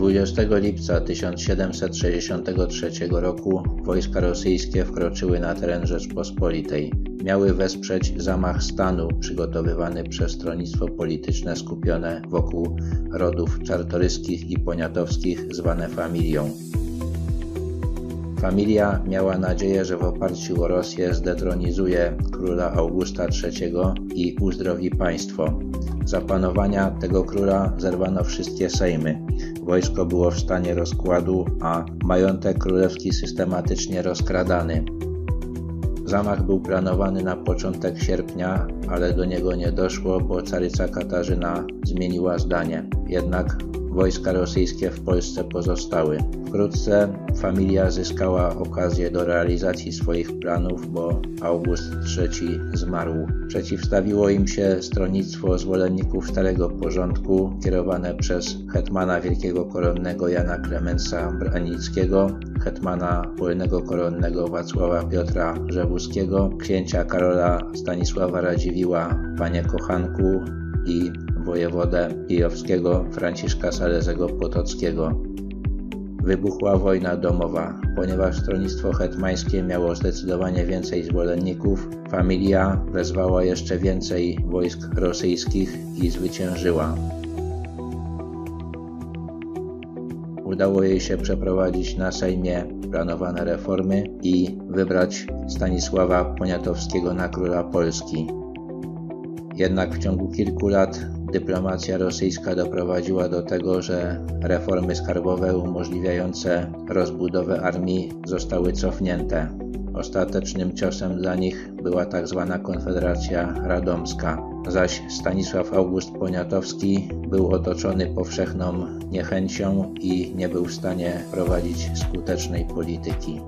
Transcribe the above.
20 lipca 1763 roku wojska rosyjskie wkroczyły na teren Rzeczpospolitej. Miały wesprzeć zamach stanu przygotowywany przez stronnictwo polityczne skupione wokół rodów czartoryskich i poniatowskich zwane familią. Familia miała nadzieję, że w oparciu o Rosję zdetronizuje króla Augusta III i uzdrowi państwo. Za panowania tego króla zerwano wszystkie sejmy. Wojsko było w stanie rozkładu, a majątek królewski systematycznie rozkradany. Zamach był planowany na początek sierpnia, ale do niego nie doszło, bo caryca Katarzyna zmieniła zdanie. Jednak wojska rosyjskie w Polsce pozostały. Wkrótce familia zyskała okazję do realizacji swoich planów, bo August III zmarł. Przeciwstawiło im się stronnictwo zwolenników starego porządku kierowane przez hetmana wielkiego koronnego Jana Klemensa Branickiego, hetmana wolnego koronnego Wacława Piotra Rzewuskiego, księcia Karola Stanisława Radziwiła, panie kochanku i wojewodę kijowskiego Franciszka Salezego Potockiego. Wybuchła wojna domowa. Ponieważ stronnictwo hetmańskie miało zdecydowanie więcej zwolenników, familia wezwała jeszcze więcej wojsk rosyjskich i zwyciężyła. Udało jej się przeprowadzić na Sejmie planowane reformy i wybrać Stanisława Poniatowskiego na króla Polski. Jednak w ciągu kilku lat dyplomacja rosyjska doprowadziła do tego, że reformy skarbowe umożliwiające rozbudowę armii zostały cofnięte. Ostatecznym ciosem dla nich była tzw. Tak Konfederacja Radomska, zaś Stanisław August Poniatowski był otoczony powszechną niechęcią i nie był w stanie prowadzić skutecznej polityki.